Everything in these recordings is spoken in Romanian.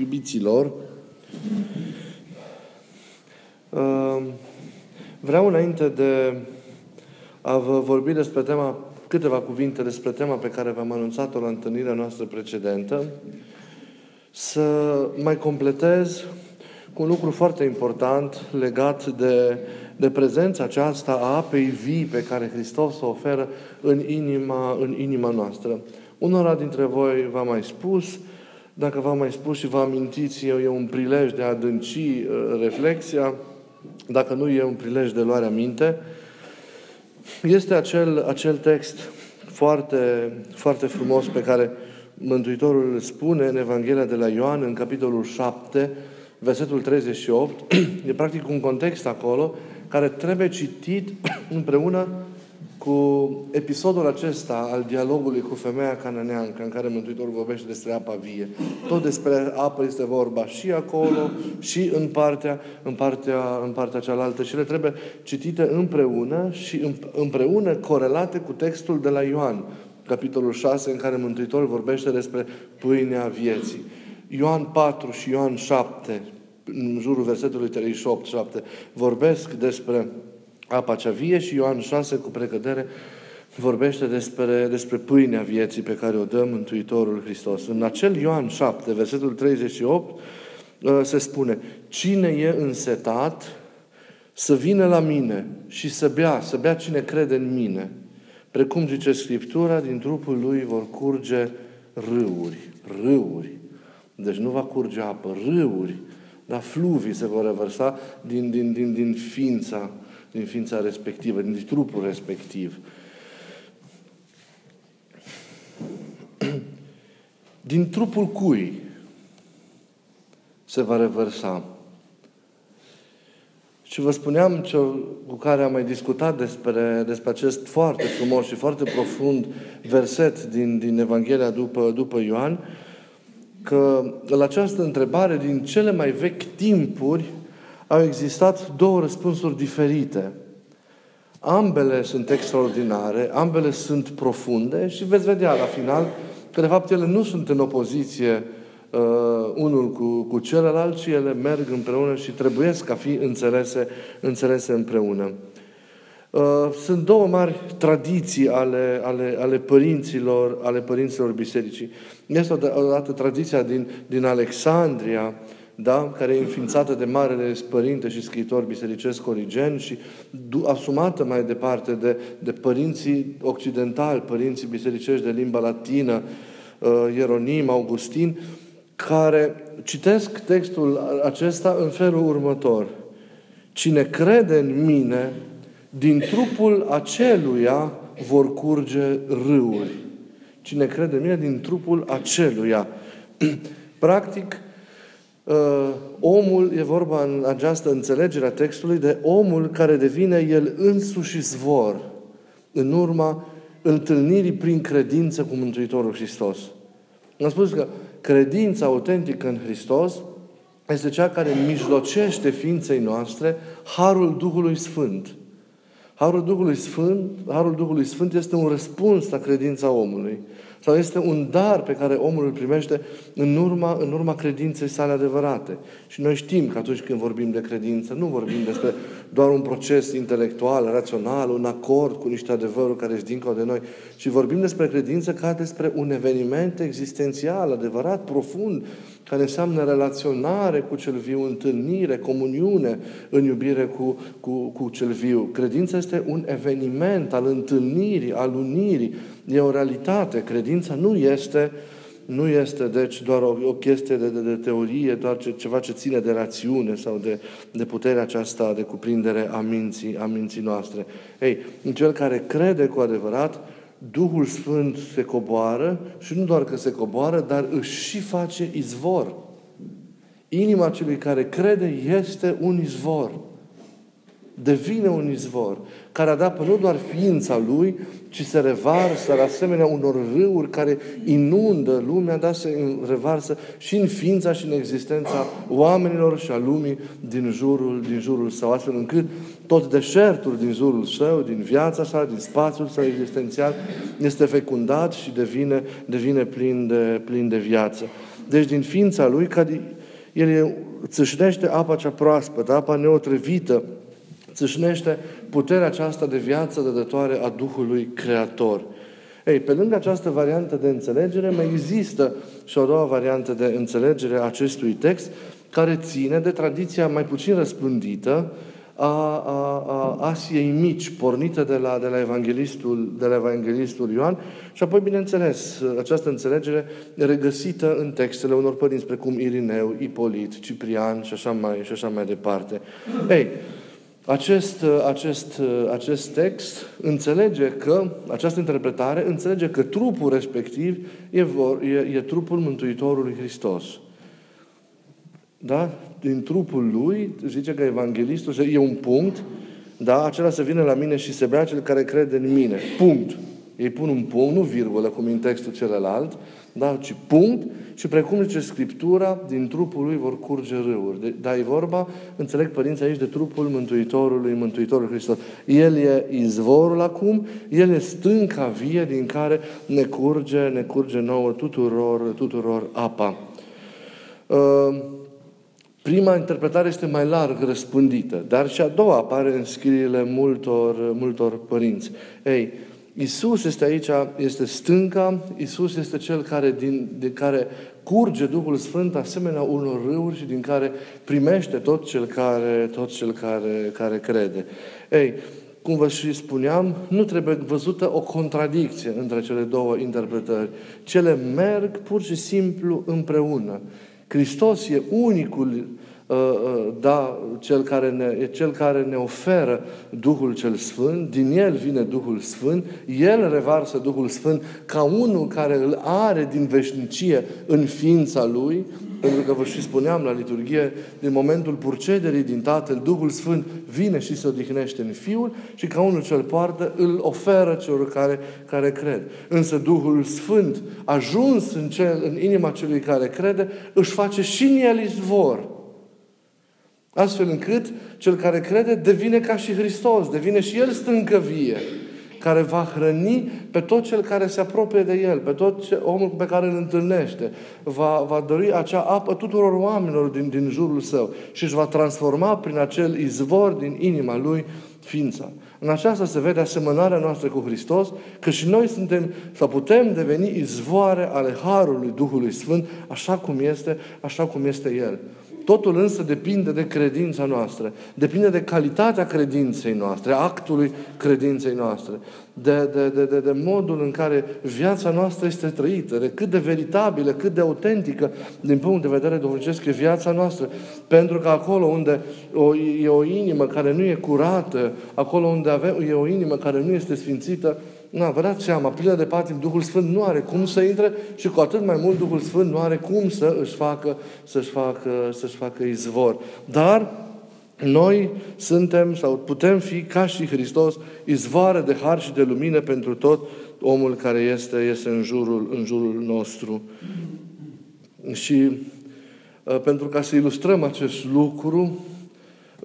iubiților, uh, vreau înainte de a vă vorbi despre tema, câteva cuvinte despre tema pe care v-am anunțat-o la întâlnirea noastră precedentă, să mai completez cu un lucru foarte important legat de, de prezența aceasta a apei vii pe care Hristos o oferă în inima, în inima noastră. Unora dintre voi v-am mai spus, dacă v-am mai spus și vă amintiți, e un prilej de a adânci uh, reflexia, dacă nu e un prilej de luare minte, este acel, acel text foarte, foarte frumos pe care Mântuitorul îl spune în Evanghelia de la Ioan, în capitolul 7, versetul 38. E practic un context acolo care trebuie citit împreună cu episodul acesta al dialogului cu femeia cananeancă, în care Mântuitorul vorbește despre apa vie. Tot despre apă este vorba și acolo, și în partea, în partea, în partea cealaltă. Și le trebuie citite împreună și împreună corelate cu textul de la Ioan, capitolul 6, în care Mântuitorul vorbește despre pâinea vieții. Ioan 4 și Ioan 7, în jurul versetului 38, 7, vorbesc despre apa cea vie și Ioan 6 cu precădere vorbește despre, despre pâinea vieții pe care o dă Mântuitorul Hristos. În acel Ioan 7, versetul 38, uh, se spune, cine e însetat să vină la mine și să bea, să bea cine crede în mine. Precum zice Scriptura, din trupul lui vor curge râuri. Râuri. Deci nu va curge apă, râuri. Dar fluvii se vor revărsa din, din, din, din ființa din ființa respectivă, din trupul respectiv. Din trupul cui se va revărsa? Și vă spuneam, cel cu care am mai discutat despre, despre acest foarte frumos și foarte profund verset din, din Evanghelia după, după Ioan, că la această întrebare, din cele mai vechi timpuri, au existat două răspunsuri diferite. Ambele sunt extraordinare, ambele sunt profunde și veți vedea la final că de fapt ele nu sunt în opoziție uh, unul cu, cu celălalt, ci ele merg împreună și trebuie ca fi înțelese, înțelese împreună. Uh, sunt două mari tradiții ale, ale, ale, părinților, ale părinților bisericii. Este odată tradiția din, din Alexandria, da? care e înființată de Marele Părinte și scriitor bisericesc Origen și asumată mai departe de, de părinții occidentali, părinții bisericești de limba latină, uh, Ieronim, Augustin, care citesc textul acesta în felul următor. Cine crede în mine, din trupul aceluia vor curge râuri. Cine crede în mine, din trupul aceluia. Practic, uh, omul, e vorba în această înțelegere a textului, de omul care devine el însuși zvor în urma întâlnirii prin credință cu Mântuitorul Hristos. Am spus că credința autentică în Hristos este cea care mijlocește ființei noastre harul Duhului Sfânt. Harul Duhului Sfânt, harul Duhului Sfânt este un răspuns la credința omului. Sau este un dar pe care omul îl primește în urma, în urma credinței sale adevărate. Și noi știm că atunci când vorbim de credință, nu vorbim despre doar un proces intelectual, rațional, un acord cu niște adevăruri care sunt dincolo de noi, ci vorbim despre credință ca despre un eveniment existențial, adevărat, profund, care înseamnă relaționare cu cel viu, întâlnire, comuniune în iubire cu, cu, cu cel viu. Credința este un eveniment al întâlnirii, al unirii, e o realitate. Credința nu este, nu este deci doar o, o chestie de, de, de teorie, doar ce, ceva ce ține de rațiune sau de, de puterea aceasta de cuprindere a minții, a minții noastre. Ei, cel care crede cu adevărat, Duhul Sfânt se coboară și nu doar că se coboară, dar își și face izvor. Inima celui care crede este un izvor. Devine un izvor care adapă nu doar ființa lui, ci se revarsă la asemenea unor râuri care inundă lumea, dar se revarsă și în ființa și în existența oamenilor și a lumii din jurul, din jurul său, astfel încât tot deșertul din jurul său, din viața sa, din spațiul său existențial, este fecundat și devine, devine plin, de, plin de viață. Deci din ființa Lui, ca El țâșnește apa cea proaspătă, apa neotrăvită, țâșnește puterea aceasta de viață dădătoare a Duhului Creator. Ei, pe lângă această variantă de înțelegere, mai există și o doua variantă de înțelegere a acestui text, care ține de tradiția mai puțin răspândită a, a, a Asiei mici, pornită de la, de, la evanghelistul, de la evanghelistul Ioan și apoi, bineînțeles, această înțelegere regăsită în textele unor părinți precum Irineu, Ipolit, Ciprian și așa mai, și așa mai departe. Ei, acest, acest, acest text înțelege că, această interpretare înțelege că trupul respectiv e, vor, e, e trupul Mântuitorului Hristos. Da? Din trupul lui, zice că evanghelistul e un punct, da? acela să vină la mine și să bea cel care crede în mine. Punct. Ei pun un punct, nu virgulă, cum în textul celălalt, da? ci punct și precum zice Scriptura, din trupul lui vor curge râuri. Dar e vorba, înțeleg părinții aici, de trupul Mântuitorului, Mântuitorul Hristos. El e izvorul acum, El e stânca vie din care ne curge, ne curge nouă tuturor, tuturor apa. Uh, Prima interpretare este mai larg răspândită, dar și a doua apare în scrierile multor, multor părinți. Ei, Isus este aici, este stânca, Isus este cel care, din, din care curge Duhul Sfânt asemenea unor râuri și din care primește tot cel care, tot cel care, care crede. Ei, cum vă și spuneam, nu trebuie văzută o contradicție între cele două interpretări. Cele merg pur și simplu împreună. Hristos e unicul Uh, uh, da, cel care, ne, e cel care ne oferă Duhul cel Sfânt, din El vine Duhul Sfânt, El revarsă Duhul Sfânt ca unul care îl are din veșnicie în ființa Lui, pentru că vă și spuneam la liturghie, din momentul purcederii din Tatăl, Duhul Sfânt vine și se odihnește în Fiul și ca unul ce îl poartă, îl oferă celor care, care cred. Însă Duhul Sfânt, ajuns în, cel, în inima celui care crede, își face și în el izvor Astfel încât cel care crede devine ca și Hristos, devine și El stâncă vie, care va hrăni pe tot cel care se apropie de El, pe tot ce, omul pe care îl întâlnește. Va, va dori acea apă tuturor oamenilor din, din jurul său și își va transforma prin acel izvor din inima lui ființa. În aceasta se vede asemănarea noastră cu Hristos, că și noi suntem sau putem deveni izvoare ale Harului Duhului Sfânt, așa cum este, așa cum este El. Totul însă depinde de credința noastră, depinde de calitatea credinței noastre, actului credinței noastre, de, de, de, de, de modul în care viața noastră este trăită, de cât de veritabilă, cât de autentică din punct de vedere duhovnicesc e viața noastră. Pentru că acolo unde o, e o inimă care nu e curată, acolo unde avem, e o inimă care nu este sfințită, Na, vă dați seama, plină de patim, Duhul Sfânt nu are cum să intre și cu atât mai mult Duhul Sfânt nu are cum să își facă, să-și facă, să-și facă izvor. Dar noi suntem sau putem fi ca și Hristos izvoare de har și de lumină pentru tot omul care este, este în, jurul, în jurul nostru. Și uh, pentru ca să ilustrăm acest lucru,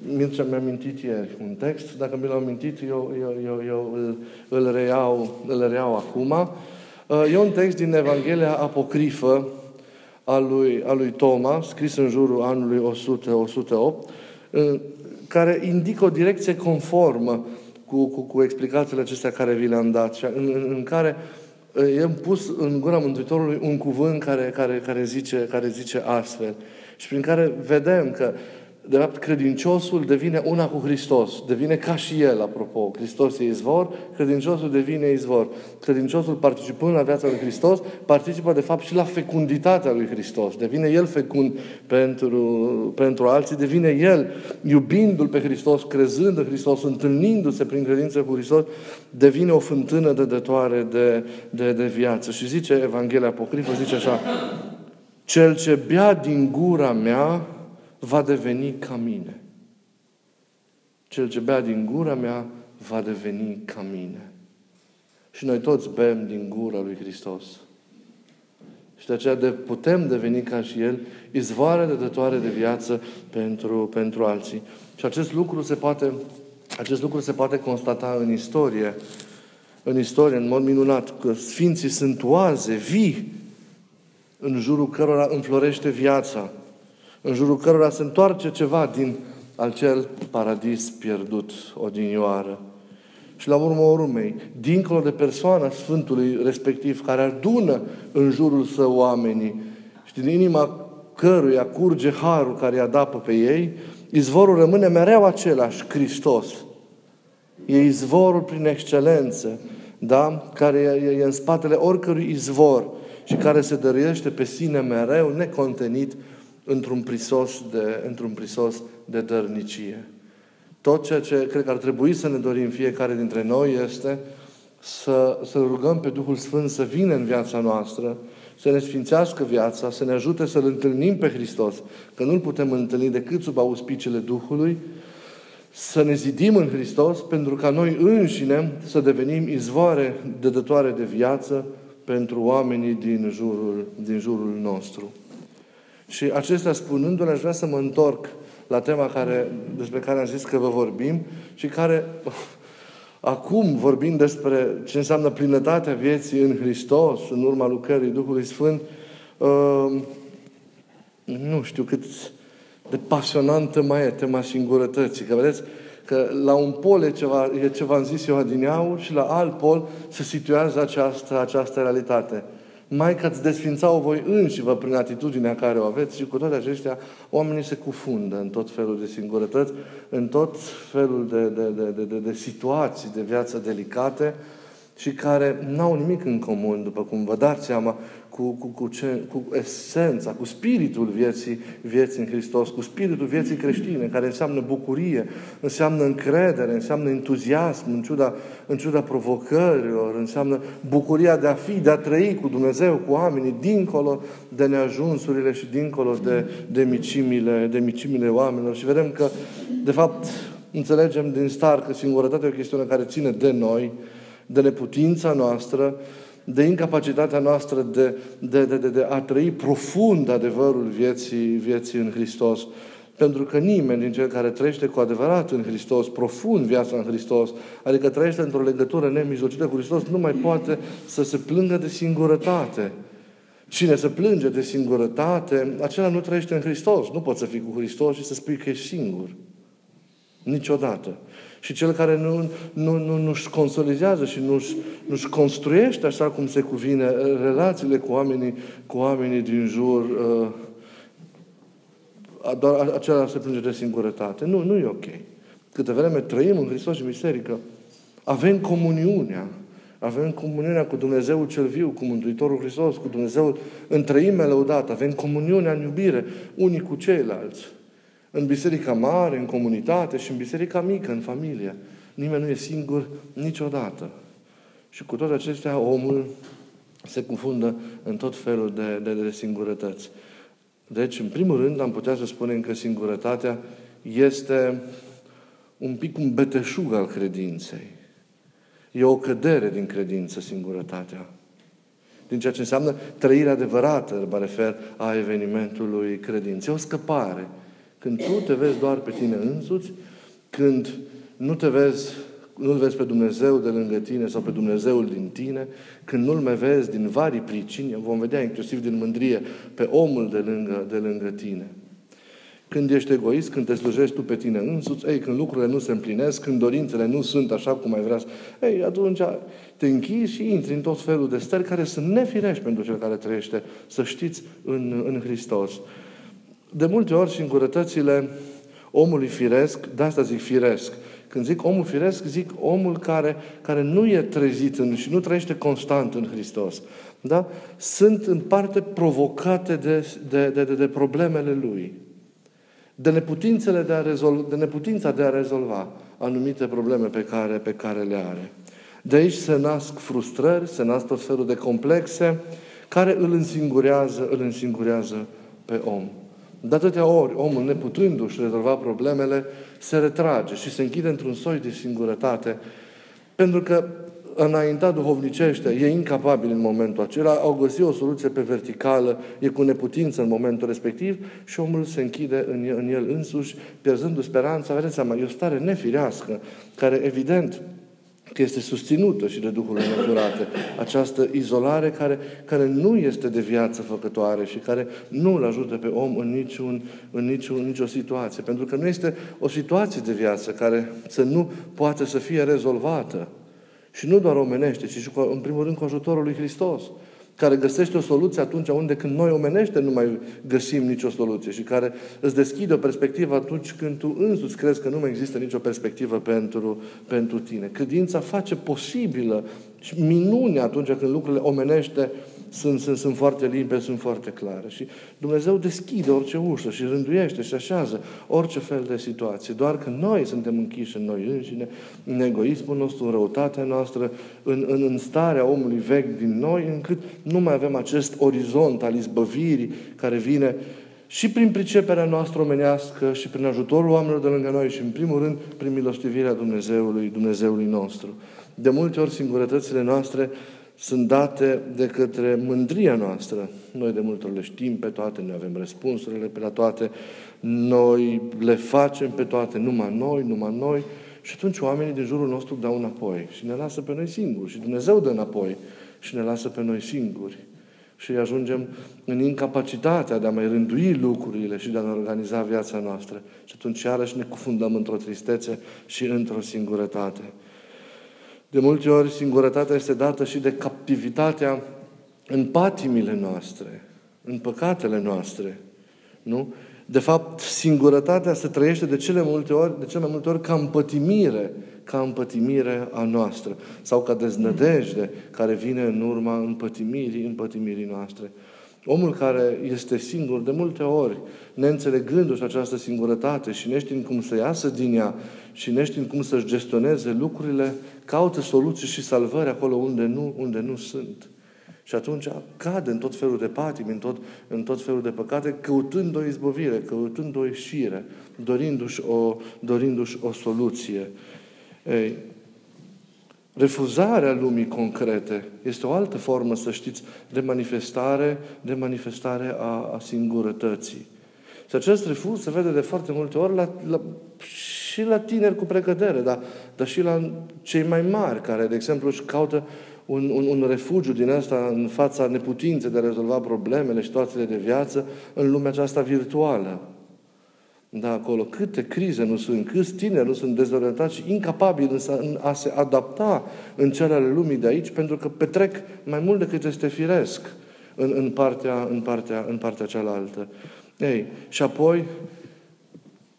Mircea mi-a mintit ieri un text, dacă mi l-au mintit, eu, eu, eu, eu îl, îl, reiau, îl reiau acum. Uh, e un text din Evanghelia Apocrifă a lui, a lui Toma, scris în jurul anului 100-108, care indică o direcție conformă cu, cu, cu explicațiile acestea care vi le-am dat, în, în, în care uh, i-am pus în gura Mântuitorului un cuvânt care, care, care, zice, care zice astfel și prin care vedem că de fapt, credinciosul devine una cu Hristos. Devine ca și El, apropo. Hristos e izvor, credinciosul devine izvor. Credinciosul, participând la viața lui Hristos, participă, de fapt, și la fecunditatea lui Hristos. Devine El fecund pentru, pentru alții, devine El, iubindu-L pe Hristos, crezând în Hristos, întâlnindu-se prin credință cu Hristos, devine o fântână dădătoare de, de, de viață. Și zice Evanghelia Apocrifă, zice așa, Cel ce bea din gura mea, va deveni ca mine. Cel ce bea din gura mea va deveni ca mine. Și noi toți bem din gura lui Hristos. Și de aceea de, putem deveni ca și El izvoare dătătoare de viață pentru, pentru alții. Și acest lucru se poate, acest lucru se poate constata în istorie. În istorie, în mod minunat, că Sfinții sunt oaze, vii, în jurul cărora înflorește viața, în jurul cărora se întoarce ceva din acel paradis pierdut odinioară. Și la urmă urmei, dincolo de persoana Sfântului respectiv, care adună în jurul său oamenii și din inima căruia curge harul care îi adapă pe ei, izvorul rămâne mereu același, Hristos. E izvorul prin excelență, da? care e, e în spatele oricărui izvor și care se dăruiește pe sine mereu, necontenit, într-un prisos de, într-un prisos de dărnicie. Tot ceea ce cred că ar trebui să ne dorim fiecare dintre noi este să, să rugăm pe Duhul Sfânt să vină în viața noastră, să ne sfințească viața, să ne ajute să-L întâlnim pe Hristos, că nu-L putem întâlni decât sub auspiciile Duhului, să ne zidim în Hristos pentru ca noi înșine să devenim izvoare dădătoare de viață pentru oamenii din jurul, din jurul nostru. Și acestea spunându-le, aș vrea să mă întorc la tema care, despre care am zis că vă vorbim și care acum vorbim despre ce înseamnă plinătatea vieții în Hristos, în urma lucrării Duhului Sfânt, uh, nu știu cât de pasionantă mai e tema singurătății. Că vedeți, că la un pol e ceva, e ceva am zis eu adineaur și la alt pol se situează această, această realitate mai că ați desfințau voi înși vă prin atitudinea care o aveți și cu toate acestea oamenii se cufundă în tot felul de singurătăți, în tot felul de, de, de, de, de, de situații de viață delicate și care n-au nimic în comun, după cum vă dați seama, cu, cu, cu, ce, cu esența, cu spiritul vieții, vieții în Hristos, cu spiritul vieții creștine, care înseamnă bucurie, înseamnă încredere, înseamnă entuziasm, în ciuda, în ciuda provocărilor, înseamnă bucuria de a fi, de a trăi cu Dumnezeu, cu oamenii, dincolo de neajunsurile și dincolo de, de, micimile, de micimile oamenilor. Și vedem că, de fapt, înțelegem din start că singurătatea e o chestiune care ține de noi, de neputința noastră, de incapacitatea noastră de, de, de, de, de a trăi profund adevărul vieții, vieții în Hristos. Pentru că nimeni din cel care trăiește cu adevărat în Hristos, profund viața în Hristos, adică trăiește într-o legătură nemijlocită cu Hristos, nu mai poate să se plângă de singurătate. Cine se plânge de singurătate, acela nu trăiește în Hristos. Nu poți să fii cu Hristos și să spui că ești singur. Niciodată. Și cel care nu, nu, nu, nu-și consolidează și nu-și, nu-și construiește așa cum se cuvine relațiile cu oamenii, cu oamenii din jur, uh, doar acela se plânge de singurătate. Nu, nu e ok. Câte vreme trăim în Hristos și în biserică, avem comuniunea. Avem comuniunea cu Dumnezeu cel viu, cu Mântuitorul Hristos, cu Dumnezeu în trăime lăudat. Avem comuniunea în iubire unii cu ceilalți. În biserica mare, în comunitate și în biserica mică, în familie. Nimeni nu e singur niciodată. Și cu toate acestea, omul se confundă în tot felul de, de, de singurătăți. Deci, în primul rând, am putea să spunem că singurătatea este un pic un beteșug al credinței. E o cădere din credință singurătatea. Din ceea ce înseamnă trăirea adevărată, mă refer, a evenimentului credinței. O scăpare când tu te vezi doar pe tine însuți, când nu te vezi, nu-L vezi pe Dumnezeu de lângă tine sau pe Dumnezeul din tine, când nu-L mai vezi din vari pricini, vom vedea inclusiv din mândrie pe omul de lângă, de lângă tine. Când ești egoist, când te slujești tu pe tine însuți, ei, când lucrurile nu se împlinesc, când dorințele nu sunt așa cum ai vrea, ei, atunci te închizi și intri în tot felul de stări care sunt nefirești pentru cel care trăiește, să știți, în, în Hristos. De multe ori singurătățile omului firesc, de asta zic firesc, când zic omul firesc, zic omul care, care nu e trezit în, și nu trăiește constant în Hristos. Da? Sunt în parte provocate de, de, de, de, de problemele lui. De, neputințele de, a rezolva, de neputința de a rezolva anumite probleme pe care, pe care le are. De aici se nasc frustrări, se nasc tot felul de complexe care îl însingurează, îl însingurează pe om. De atâtea ori, omul, neputându-și rezolva problemele, se retrage și se închide într-un soi de singurătate, pentru că înaintat duhovnicește, e incapabil în momentul acela, au găsit o soluție pe verticală, e cu neputință în momentul respectiv și omul se închide în el, în el însuși, pierzându speranța. Vedeți seama, e o stare nefirească, care evident că este susținută și de Duhurile necurate. Această izolare care, care nu este de viață făcătoare și care nu îl ajută pe om în, niciun, în, niciun, în nicio situație. Pentru că nu este o situație de viață care să nu poate să fie rezolvată. Și nu doar omenește, ci și cu, în primul rând cu ajutorul lui Hristos care găsește o soluție atunci unde când noi omenește nu mai găsim nicio soluție și care îți deschide o perspectivă atunci când tu însuți crezi că nu mai există nicio perspectivă pentru, pentru tine. Credința face posibilă și minune atunci când lucrurile omenește sunt, sunt, sunt foarte limpezi, sunt foarte clare. Și Dumnezeu deschide orice ușă și rânduiește și așează orice fel de situație. Doar că noi suntem închiși în noi înșine, în egoismul nostru, în răutatea noastră, în, în, în starea omului vechi din noi, încât nu mai avem acest orizont al izbăvirii care vine și prin priceperea noastră omenească și prin ajutorul oamenilor de lângă noi și, în primul rând, prin milostivirea Dumnezeului, Dumnezeului nostru. De multe ori, singurătățile noastre sunt date de către mândria noastră. Noi de multe ori le știm pe toate, noi avem răspunsurile pe la toate, noi le facem pe toate, numai noi, numai noi. Și atunci oamenii din jurul nostru dau înapoi și ne lasă pe noi singuri. Și Dumnezeu dă înapoi și ne lasă pe noi singuri. Și ajungem în incapacitatea de a mai rândui lucrurile și de a ne organiza viața noastră. Și atunci iarăși ne cufundăm într-o tristețe și într-o singurătate. De multe ori singurătatea este dată și de captivitatea în patimile noastre, în păcatele noastre. Nu? De fapt, singurătatea se trăiește de cele, multe ori, de cele mai multe ori ca împătimire, ca împătimire a noastră sau ca deznădejde care vine în urma împătimirii, împătimirii noastre. Omul care este singur, de multe ori, neînțelegându-și această singurătate și neștiind cum să iasă din ea și neștiind cum să-și gestioneze lucrurile, caută soluții și salvări acolo unde nu, unde nu sunt. Și atunci cade în tot felul de patimi, în tot, în tot felul de păcate, căutând o izbăvire, căutând o ieșire, dorindu-și o, dorindu-și o soluție. Ei, refuzarea lumii concrete este o altă formă, să știți, de manifestare, de manifestare a, a singurătății. Și acest refuz se vede de foarte multe ori la, la, și la tineri cu precădere, dar, dar și la cei mai mari, care, de exemplu, își caută un, un, un refugiu din asta în fața neputinței de a rezolva problemele, situațiile de viață în lumea aceasta virtuală. Da, acolo câte crize nu sunt, câți tineri nu sunt dezorientați și incapabili însă în a se adapta în cele ale lumii de aici, pentru că petrec mai mult decât este firesc în, în, partea, în, partea, în partea cealaltă. Ei, și apoi,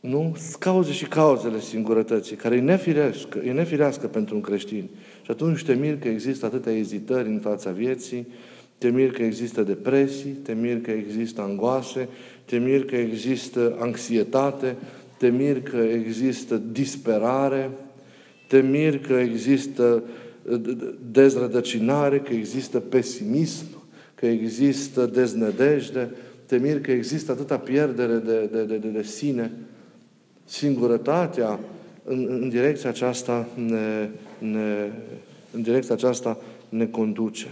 nu? Cauze și cauzele singurătății, care e nefirească, e nefirească pentru un creștin. Și atunci te mir că există atâtea ezitări în fața vieții, te mir că există depresii, te mir că există angoase, te mir că există anxietate, te mir că există disperare, te mir că există dezrădăcinare, că există pesimism, că există deznădejde, te mir că există atâta pierdere de, de, de, de, de sine. Singurătatea în, în direcția aceasta ne, ne, în direcția aceasta ne conduce.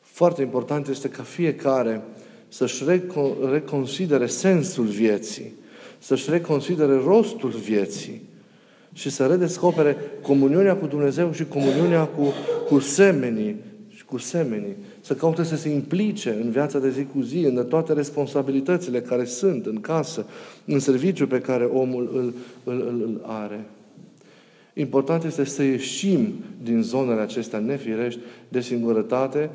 Foarte important este ca fiecare să-și reconsidere sensul vieții, să-și reconsidere rostul vieții și să redescopere comuniunea cu Dumnezeu și comuniunea cu, cu semenii și cu semenii. Să caute să se implice în viața de zi cu zi, în toate responsabilitățile care sunt în casă, în serviciu pe care omul îl, îl, îl, îl are. Important este să ieșim din zonele acestea nefirești de singurătate,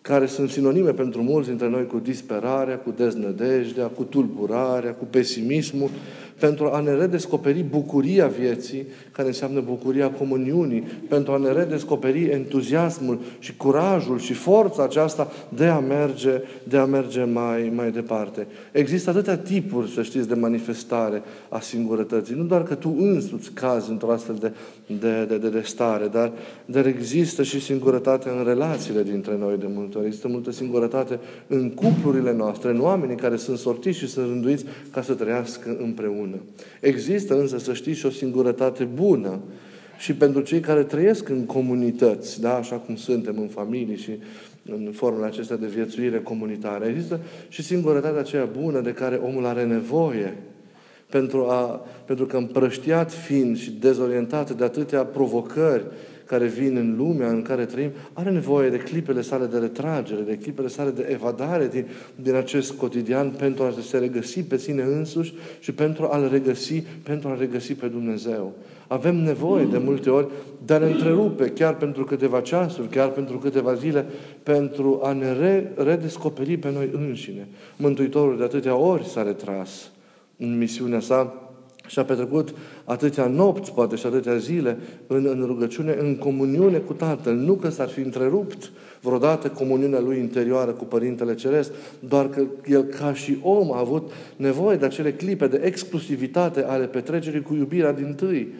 care sunt sinonime pentru mulți dintre noi cu disperarea, cu deznădejdea, cu tulburarea, cu pesimismul, pentru a ne redescoperi bucuria vieții, care înseamnă bucuria comuniunii, pentru a ne redescoperi entuziasmul și curajul și forța aceasta de a merge, de a merge mai, mai departe. Există atâtea tipuri, să știți, de manifestare a singurătății. Nu doar că tu însuți cazi într-o astfel de, de, de, de, de stare, dar, dar există și singurătate în relațiile dintre noi de multe ori. Există multă singurătate în cuplurile noastre, în oamenii care sunt sortiți și sunt rânduiți ca să trăiască împreună bună. Există însă, să știți, și o singurătate bună și pentru cei care trăiesc în comunități, da, așa cum suntem în familii și în formele acestea de viețuire comunitară. Există și singurătatea aceea bună de care omul are nevoie Pentru, a, pentru că împrăștiat fiind și dezorientat de atâtea provocări care vin în lumea în care trăim, are nevoie de clipele sale de retragere, de clipele sale de evadare din, din acest cotidian pentru a se regăsi pe sine însuși și pentru a-L regăsi, pentru a regăsi pe Dumnezeu. Avem nevoie de multe ori de a ne întrerupe, chiar pentru câteva ceasuri, chiar pentru câteva zile, pentru a ne re- redescoperi pe noi înșine. Mântuitorul de atâtea ori s-a retras în misiunea sa și a petrecut atâtea nopți, poate și atâtea zile, în, în rugăciune, în comuniune cu Tatăl. Nu că s-ar fi întrerupt vreodată comuniunea lui interioară cu Părintele Ceresc, doar că el ca și om a avut nevoie de acele clipe de exclusivitate ale petrecerii cu iubirea din tâi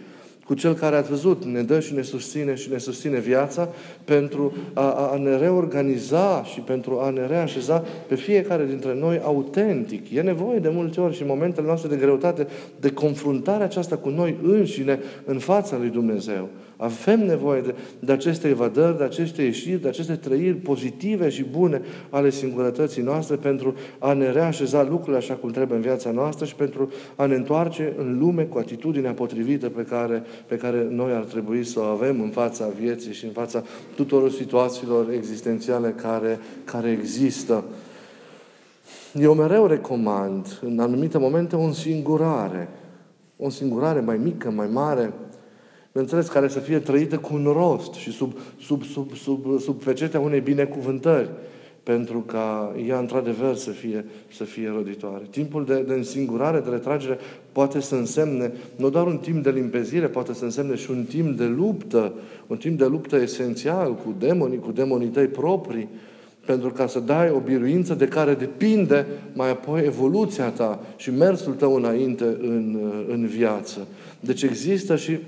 cu Cel care ați văzut, ne dă și ne susține și ne susține viața pentru a, a ne reorganiza și pentru a ne reașeza pe fiecare dintre noi autentic. E nevoie de multe ori și în momentele noastre de greutate de confruntarea aceasta cu noi înșine în fața lui Dumnezeu. Avem nevoie de, de aceste evadări, de aceste ieșiri, de aceste trăiri pozitive și bune ale singurătății noastre pentru a ne reașeza lucrurile așa cum trebuie în viața noastră și pentru a ne întoarce în lume cu atitudinea potrivită pe care, pe care noi ar trebui să o avem în fața vieții și în fața tuturor situațiilor existențiale care, care există. Eu mereu recomand, în anumite momente, o singurare. O singurare mai mică, mai mare, bineînțeles, care să fie trăită cu un rost și sub, sub, sub, sub, sub fecetea unei binecuvântări, pentru ca ea, într-adevăr, să fie, să fie roditoare. Timpul de, de însingurare, de retragere, poate să însemne nu doar un timp de limpezire, poate să însemne și un timp de luptă, un timp de luptă esențial cu demonii, cu demonii tăi proprii, pentru ca să dai o biruință de care depinde mai apoi evoluția ta și mersul tău înainte în, în viață. Deci există și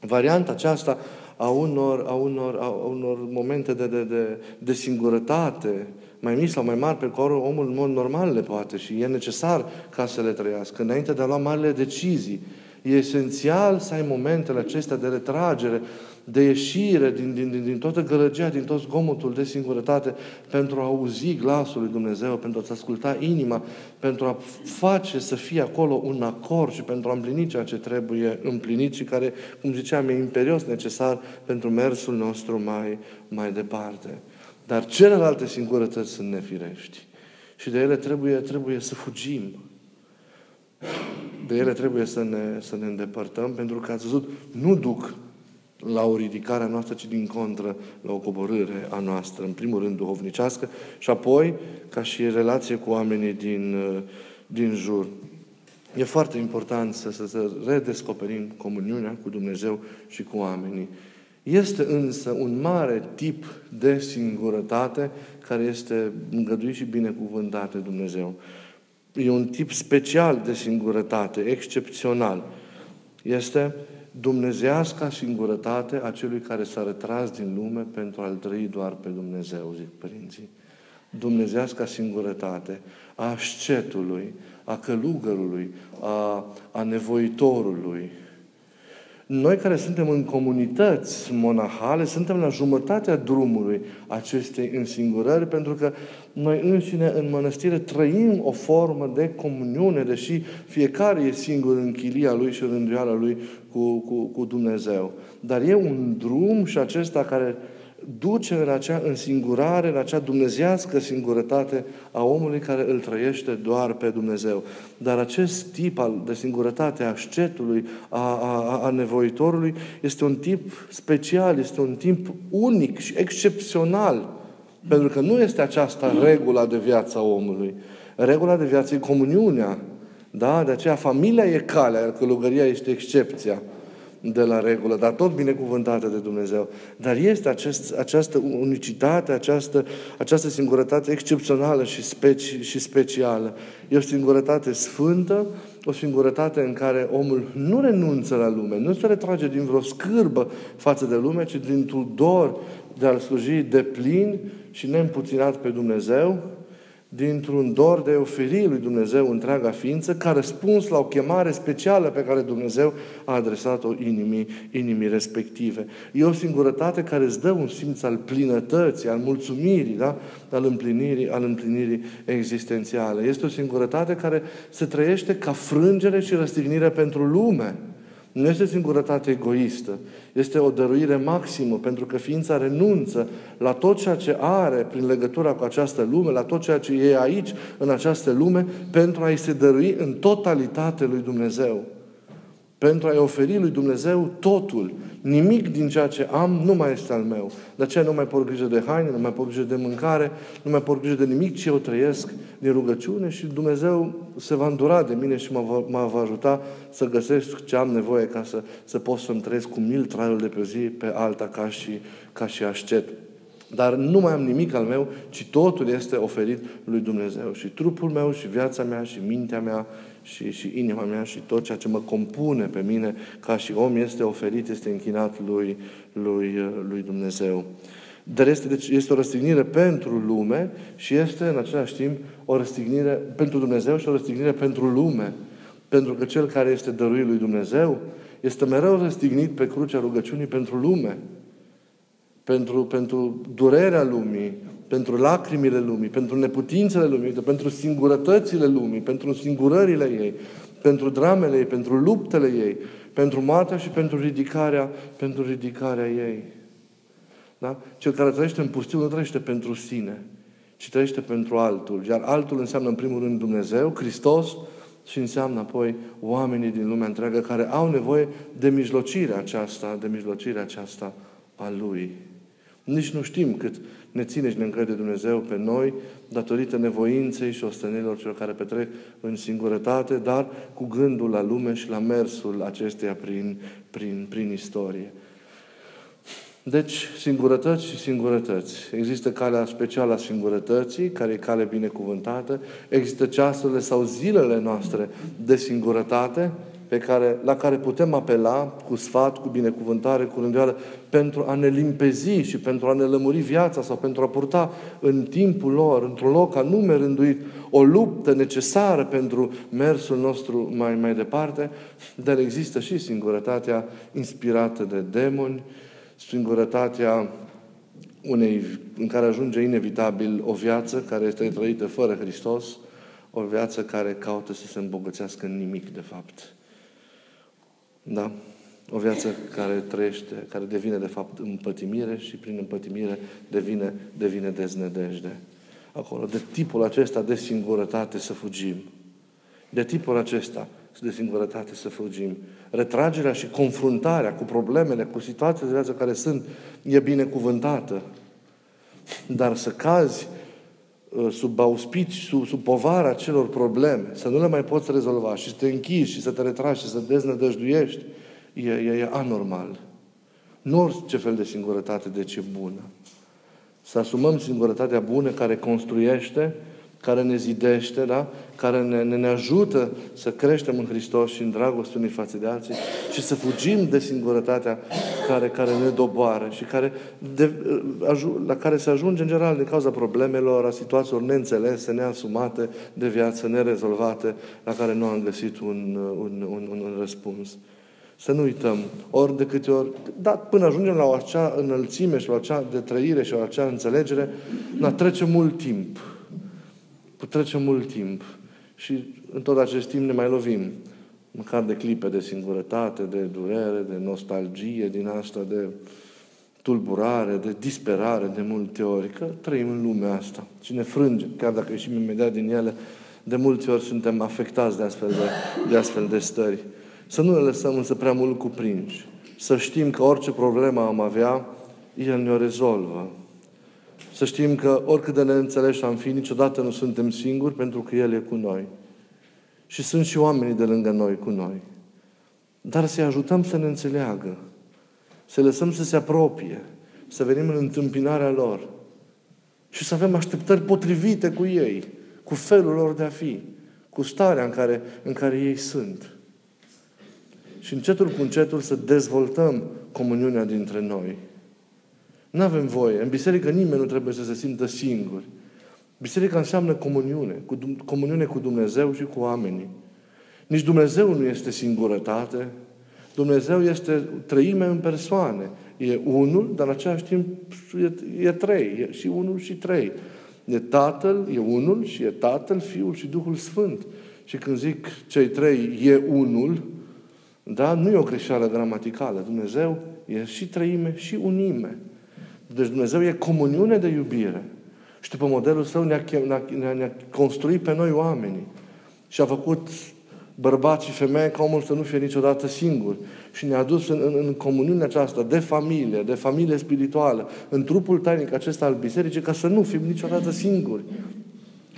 varianta aceasta a unor, a unor, a unor momente de, de, de, de singurătate, mai mici sau mai mari, pe care omul în mod normal le poate și e necesar ca să le trăiască, înainte de a lua marile decizii. E esențial să ai momentele acestea de retragere, de ieșire din, din, din, din toată gălăgia, din tot zgomotul de singurătate, pentru a auzi glasul lui Dumnezeu, pentru a-ți asculta inima, pentru a face să fie acolo un acord și pentru a împlini ceea ce trebuie împlinit și care, cum ziceam, e imperios necesar pentru mersul nostru mai, mai departe. Dar celelalte singurătăți sunt nefirești. Și de ele trebuie, trebuie să fugim. De ele trebuie să ne, să ne îndepărtăm, pentru că ați văzut, nu duc la o ridicare a noastră, ci din contră la o coborâre a noastră, în primul rând duhovnicească și apoi ca și relație cu oamenii din, din jur. E foarte important să, să, să redescoperim comuniunea cu Dumnezeu și cu oamenii. Este însă un mare tip de singurătate care este îngăduit și binecuvântat de Dumnezeu. E un tip special de singurătate, excepțional. Este dumnezească singurătate a celui care s-a retras din lume pentru a-L trăi doar pe Dumnezeu, zic părinții. Dumnezească singurătate a ascetului, a călugărului, a, a nevoitorului, noi care suntem în comunități monahale, suntem la jumătatea drumului acestei însingurări, pentru că noi înșine în mănăstire trăim o formă de comuniune, deși fiecare e singur în chilia lui și rânduiala lui cu, cu, cu Dumnezeu. Dar e un drum și acesta care duce în acea însingurare, în acea dumnezească singurătate a omului care îl trăiește doar pe Dumnezeu. Dar acest tip al de singurătate a șcetului, a, a, a nevoitorului, este un tip special, este un timp unic și excepțional. Pentru că nu este aceasta regula de viața omului. Regula de viață e comuniunea. Da? De aceea familia e calea, iar călugăria este excepția de la regulă, dar tot binecuvântată de Dumnezeu. Dar este acest, această unicitate, această, această singurătate excepțională și, speci, și specială. E o singurătate sfântă, o singurătate în care omul nu renunță la lume, nu se retrage din vreo scârbă față de lume, ci dintr-un dor de a-L sluji de plin și neîmpuținat pe Dumnezeu, dintr-un dor de a oferi lui Dumnezeu întreaga ființă ca răspuns la o chemare specială pe care Dumnezeu a adresat-o inimii, inimii respective. E o singurătate care îți dă un simț al plinătății, al mulțumirii, da? al, împlinirii, al împlinirii existențiale. Este o singurătate care se trăiește ca frângere și răstignire pentru lume. Nu este singurătate egoistă. Este o dăruire maximă, pentru că ființa renunță la tot ceea ce are prin legătura cu această lume, la tot ceea ce e aici, în această lume, pentru a-i se dărui în totalitate lui Dumnezeu pentru a-i oferi lui Dumnezeu totul. Nimic din ceea ce am nu mai este al meu. De aceea nu mai pot grijă de haine, nu mai pot grijă de mâncare, nu mai pot grijă de nimic, ci eu trăiesc din rugăciune și Dumnezeu se va îndura de mine și mă va, mă va ajuta să găsesc ce am nevoie ca să, să pot să-mi trăiesc cu mil traiul de pe zi pe alta ca și, ca și aștet. Dar nu mai am nimic al meu, ci totul este oferit lui Dumnezeu. Și trupul meu, și viața mea, și mintea mea, și, și inima mea și tot ceea ce mă compune pe mine ca și om este oferit, este închinat lui, lui, lui Dumnezeu. Dar este, deci este o răstignire pentru lume și este în același timp o răstignire pentru Dumnezeu și o răstignire pentru lume. Pentru că cel care este dăruit lui Dumnezeu este mereu răstignit pe crucea rugăciunii pentru lume. Pentru, pentru durerea lumii, pentru lacrimile lumii, pentru neputințele lumii, pentru singurătățile lumii, pentru singurările ei, pentru dramele ei, pentru luptele ei, pentru moartea și pentru ridicarea, pentru ridicarea ei. Da? Cel care trăiește în pustiu nu trăiește pentru sine, ci trăiește pentru altul. Iar altul înseamnă în primul rând Dumnezeu, Hristos, și înseamnă apoi oamenii din lumea întreagă care au nevoie de mijlocirea aceasta, de mijlocirea aceasta a Lui. Nici nu știm cât ne ține și ne încrede Dumnezeu pe noi, datorită nevoinței și ostenelor celor care petrec în singurătate, dar cu gândul la lume și la mersul acesteia prin, prin, prin istorie. Deci, singurătăți și singurătăți. Există calea specială a singurătății, care e cale binecuvântată. Există ceasurile sau zilele noastre de singurătate, pe care, la care putem apela cu sfat, cu binecuvântare, cu rânduială, pentru a ne limpezi și pentru a ne lămuri viața sau pentru a purta în timpul lor, într-un loc anume rânduit, o luptă necesară pentru mersul nostru mai, mai departe, dar există și singurătatea inspirată de demoni, singurătatea unei, în care ajunge inevitabil o viață care este trăită fără Hristos, o viață care caută să se îmbogățească în nimic, de fapt. Da? O viață care trăiește, care devine de fapt împătimire și prin împătimire devine, devine deznădejde. Acolo, de tipul acesta de singurătate să fugim. De tipul acesta de singurătate să fugim. Retragerea și confruntarea cu problemele, cu situațiile de viață care sunt, e binecuvântată. Dar să cazi uh, sub auspici, sub, sub povara celor probleme, să nu le mai poți rezolva și să te închizi și să te retragi și să deznădăjduiești, e, e, e anormal. Nu orice fel de singurătate, deci e bună. Să asumăm singurătatea bună care construiește, care ne zidește, da? care ne, ne, ne ajută să creștem în Hristos și în dragoste unii față de alții și să fugim de singurătatea care, care ne doboară și care de, la care se ajunge în general din cauza problemelor, a situațiilor neînțelese, neasumate de viață, nerezolvate, la care nu am găsit un, un, un, un, un răspuns. Să nu uităm, ori de câte ori, da, până ajungem la o acea înălțime și la acea de trăire și la acea înțelegere, na, trece mult timp. Trece mult timp. Și în tot acest timp ne mai lovim. Măcar de clipe de singurătate, de durere, de nostalgie, din asta, de tulburare, de disperare de multe ori, că trăim în lumea asta și ne frânge, chiar dacă ieșim imediat din ele, de multe ori suntem afectați de astfel de, de astfel de stări. Să nu ne lăsăm însă prea mult cuprinși. Să știm că orice problemă am avea, El ne-o rezolvă. Să știm că oricât de neînțeleși am fi, niciodată nu suntem singuri pentru că El e cu noi. Și sunt și oamenii de lângă noi cu noi. Dar să-i ajutăm să ne înțeleagă. Să lăsăm să se apropie. Să venim în întâmpinarea lor. Și să avem așteptări potrivite cu ei. Cu felul lor de a fi. Cu starea în care, în care ei sunt. Și încetul cu încetul să dezvoltăm comuniunea dintre noi. Nu avem voie. În biserică nimeni nu trebuie să se simtă singur. Biserica înseamnă comuniune, cu, comuniune cu Dumnezeu și cu oamenii. Nici Dumnezeu nu este singurătate, Dumnezeu este trăime în persoane. E unul, dar în același timp e, e trei. E și unul și trei. E Tatăl, e unul și e Tatăl, Fiul și Duhul Sfânt. Și când zic cei trei e unul, da, nu e o greșeală gramaticală. Dumnezeu e și trăime și unime. Deci Dumnezeu e comuniune de iubire. Și după modelul său ne-a, ne-a, ne-a construit pe noi oamenii. Și a făcut bărbați și femei ca omul să nu fie niciodată singur. Și ne-a dus în, în, în comuniunea aceasta de familie, de familie spirituală, în trupul tainic acesta al bisericii, ca să nu fim niciodată singuri.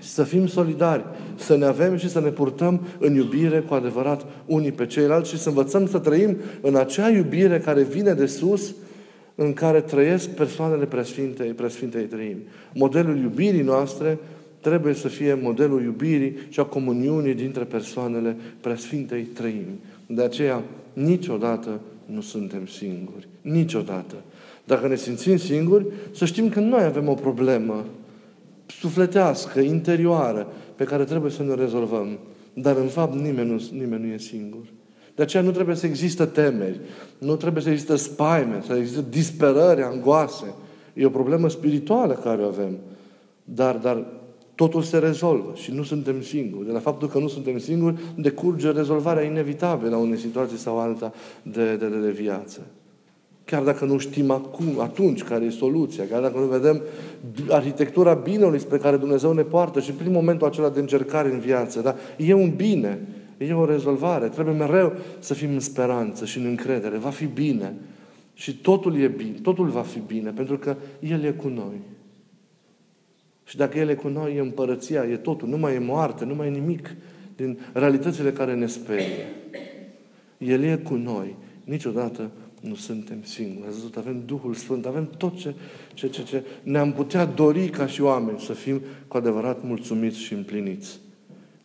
Să fim solidari, să ne avem și să ne purtăm în iubire cu adevărat unii pe ceilalți și să învățăm să trăim în acea iubire care vine de sus, în care trăiesc persoanele preasfintei, preasfintei trăimi. Modelul iubirii noastre trebuie să fie modelul iubirii și a comuniunii dintre persoanele preasfintei trăimi. De aceea, niciodată nu suntem singuri. Niciodată. Dacă ne simțim singuri, să știm că noi avem o problemă sufletească, interioară, pe care trebuie să ne rezolvăm. Dar, în fapt, nimeni nu, nimeni nu e singur. De aceea nu trebuie să există temeri, nu trebuie să există spaime, să există disperări, angoase. E o problemă spirituală care o avem. Dar, dar totul se rezolvă și nu suntem singuri. De la faptul că nu suntem singuri, decurge rezolvarea inevitabilă a unei situații sau alta de, de, de, de viață. Chiar dacă nu știm acum, atunci care e soluția, chiar dacă nu vedem arhitectura binelui spre care Dumnezeu ne poartă și prin momentul acela de încercare în viață, da? e un bine, e o rezolvare. Trebuie mereu să fim în speranță și în încredere. Va fi bine. Și totul e bine, totul va fi bine, pentru că El e cu noi. Și dacă El e cu noi, e împărăția, e totul. Nu mai e moarte, nu mai e nimic din realitățile care ne sperie. El e cu noi. Niciodată nu suntem singuri. Ați văzut, avem Duhul Sfânt, avem tot ce, ce, ce, ce ne-am putea dori ca și oameni să fim cu adevărat mulțumiți și împliniți.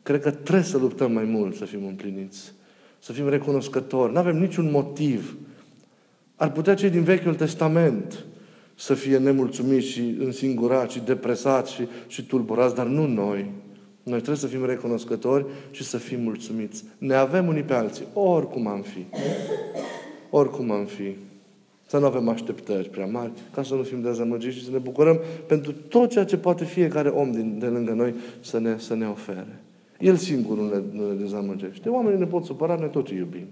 Cred că trebuie să luptăm mai mult să fim împliniți. Să fim recunoscători. Nu avem niciun motiv. Ar putea cei din Vechiul Testament să fie nemulțumiți și însingurați și depresați și, și tulburați, dar nu noi. Noi trebuie să fim recunoscători și să fim mulțumiți. Ne avem unii pe alții, oricum am fi. Oricum am fi. Să nu avem așteptări prea mari, ca să nu fim dezamăgiți și să ne bucurăm pentru tot ceea ce poate fiecare om din, de lângă noi să ne, să ne ofere. El singur nu ne, nu ne dezamăgește. Oamenii ne pot supăra, noi tot iubim.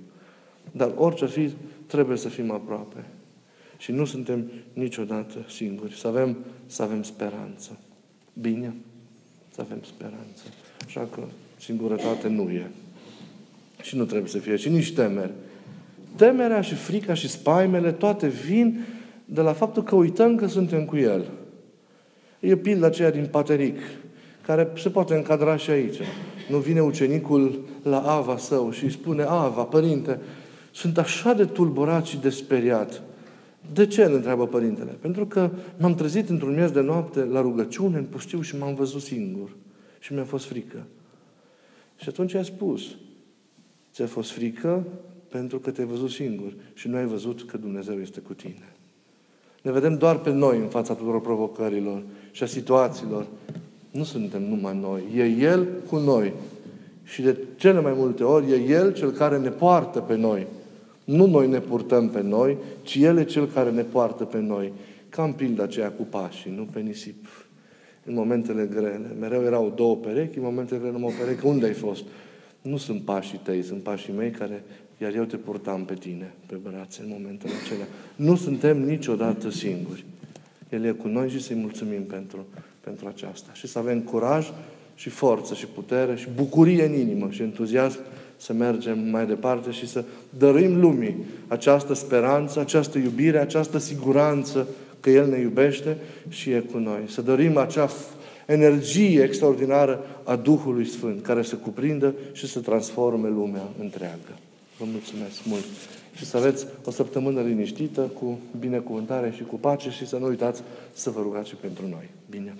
Dar orice ar fi, trebuie să fim aproape. Și nu suntem niciodată singuri. Să avem, să avem speranță. Bine? Să avem speranță. Așa că singurătate nu e. Și nu trebuie să fie. Și nici temeri. Temerea și frica și spaimele, toate vin de la faptul că uităm că suntem cu El. E pilda aceea din Pateric, care se poate încadra și aici. Nu vine ucenicul la Ava său și îi spune, Ava, părinte, sunt așa de tulburat și de speriat. De ce? îl întreabă părintele. Pentru că m-am trezit într-un miez de noapte la rugăciune, în pustiu și m-am văzut singur. Și mi-a fost frică. Și atunci a spus, ți-a fost frică pentru că te-ai văzut singur și nu ai văzut că Dumnezeu este cu tine. Ne vedem doar pe noi în fața tuturor provocărilor și a situațiilor. Nu suntem numai noi. E El cu noi. Și de cele mai multe ori e El cel care ne poartă pe noi. Nu noi ne purtăm pe noi, ci El e Cel care ne poartă pe noi. Cam pilda aceea cu pașii, nu pe nisip. În momentele grele. Mereu erau două perechi, în momentele grele numai o pereche. Unde ai fost? Nu sunt pașii tăi, sunt pașii mei care, iar eu te purtam pe tine, pe brațe, în momentele acelea. Nu suntem niciodată singuri. El e cu noi și să-i mulțumim pentru, pentru aceasta. Și să avem curaj și forță și putere și bucurie în inimă și entuziasm să mergem mai departe și să dăruim lumii această speranță, această iubire, această siguranță că El ne iubește și e cu noi. Să dăruim acea energie extraordinară a Duhului Sfânt, care să cuprindă și să transforme lumea întreagă. Vă mulțumesc mult! Și să aveți o săptămână liniștită, cu binecuvântare și cu pace și să nu uitați să vă rugați și pentru noi. Bine!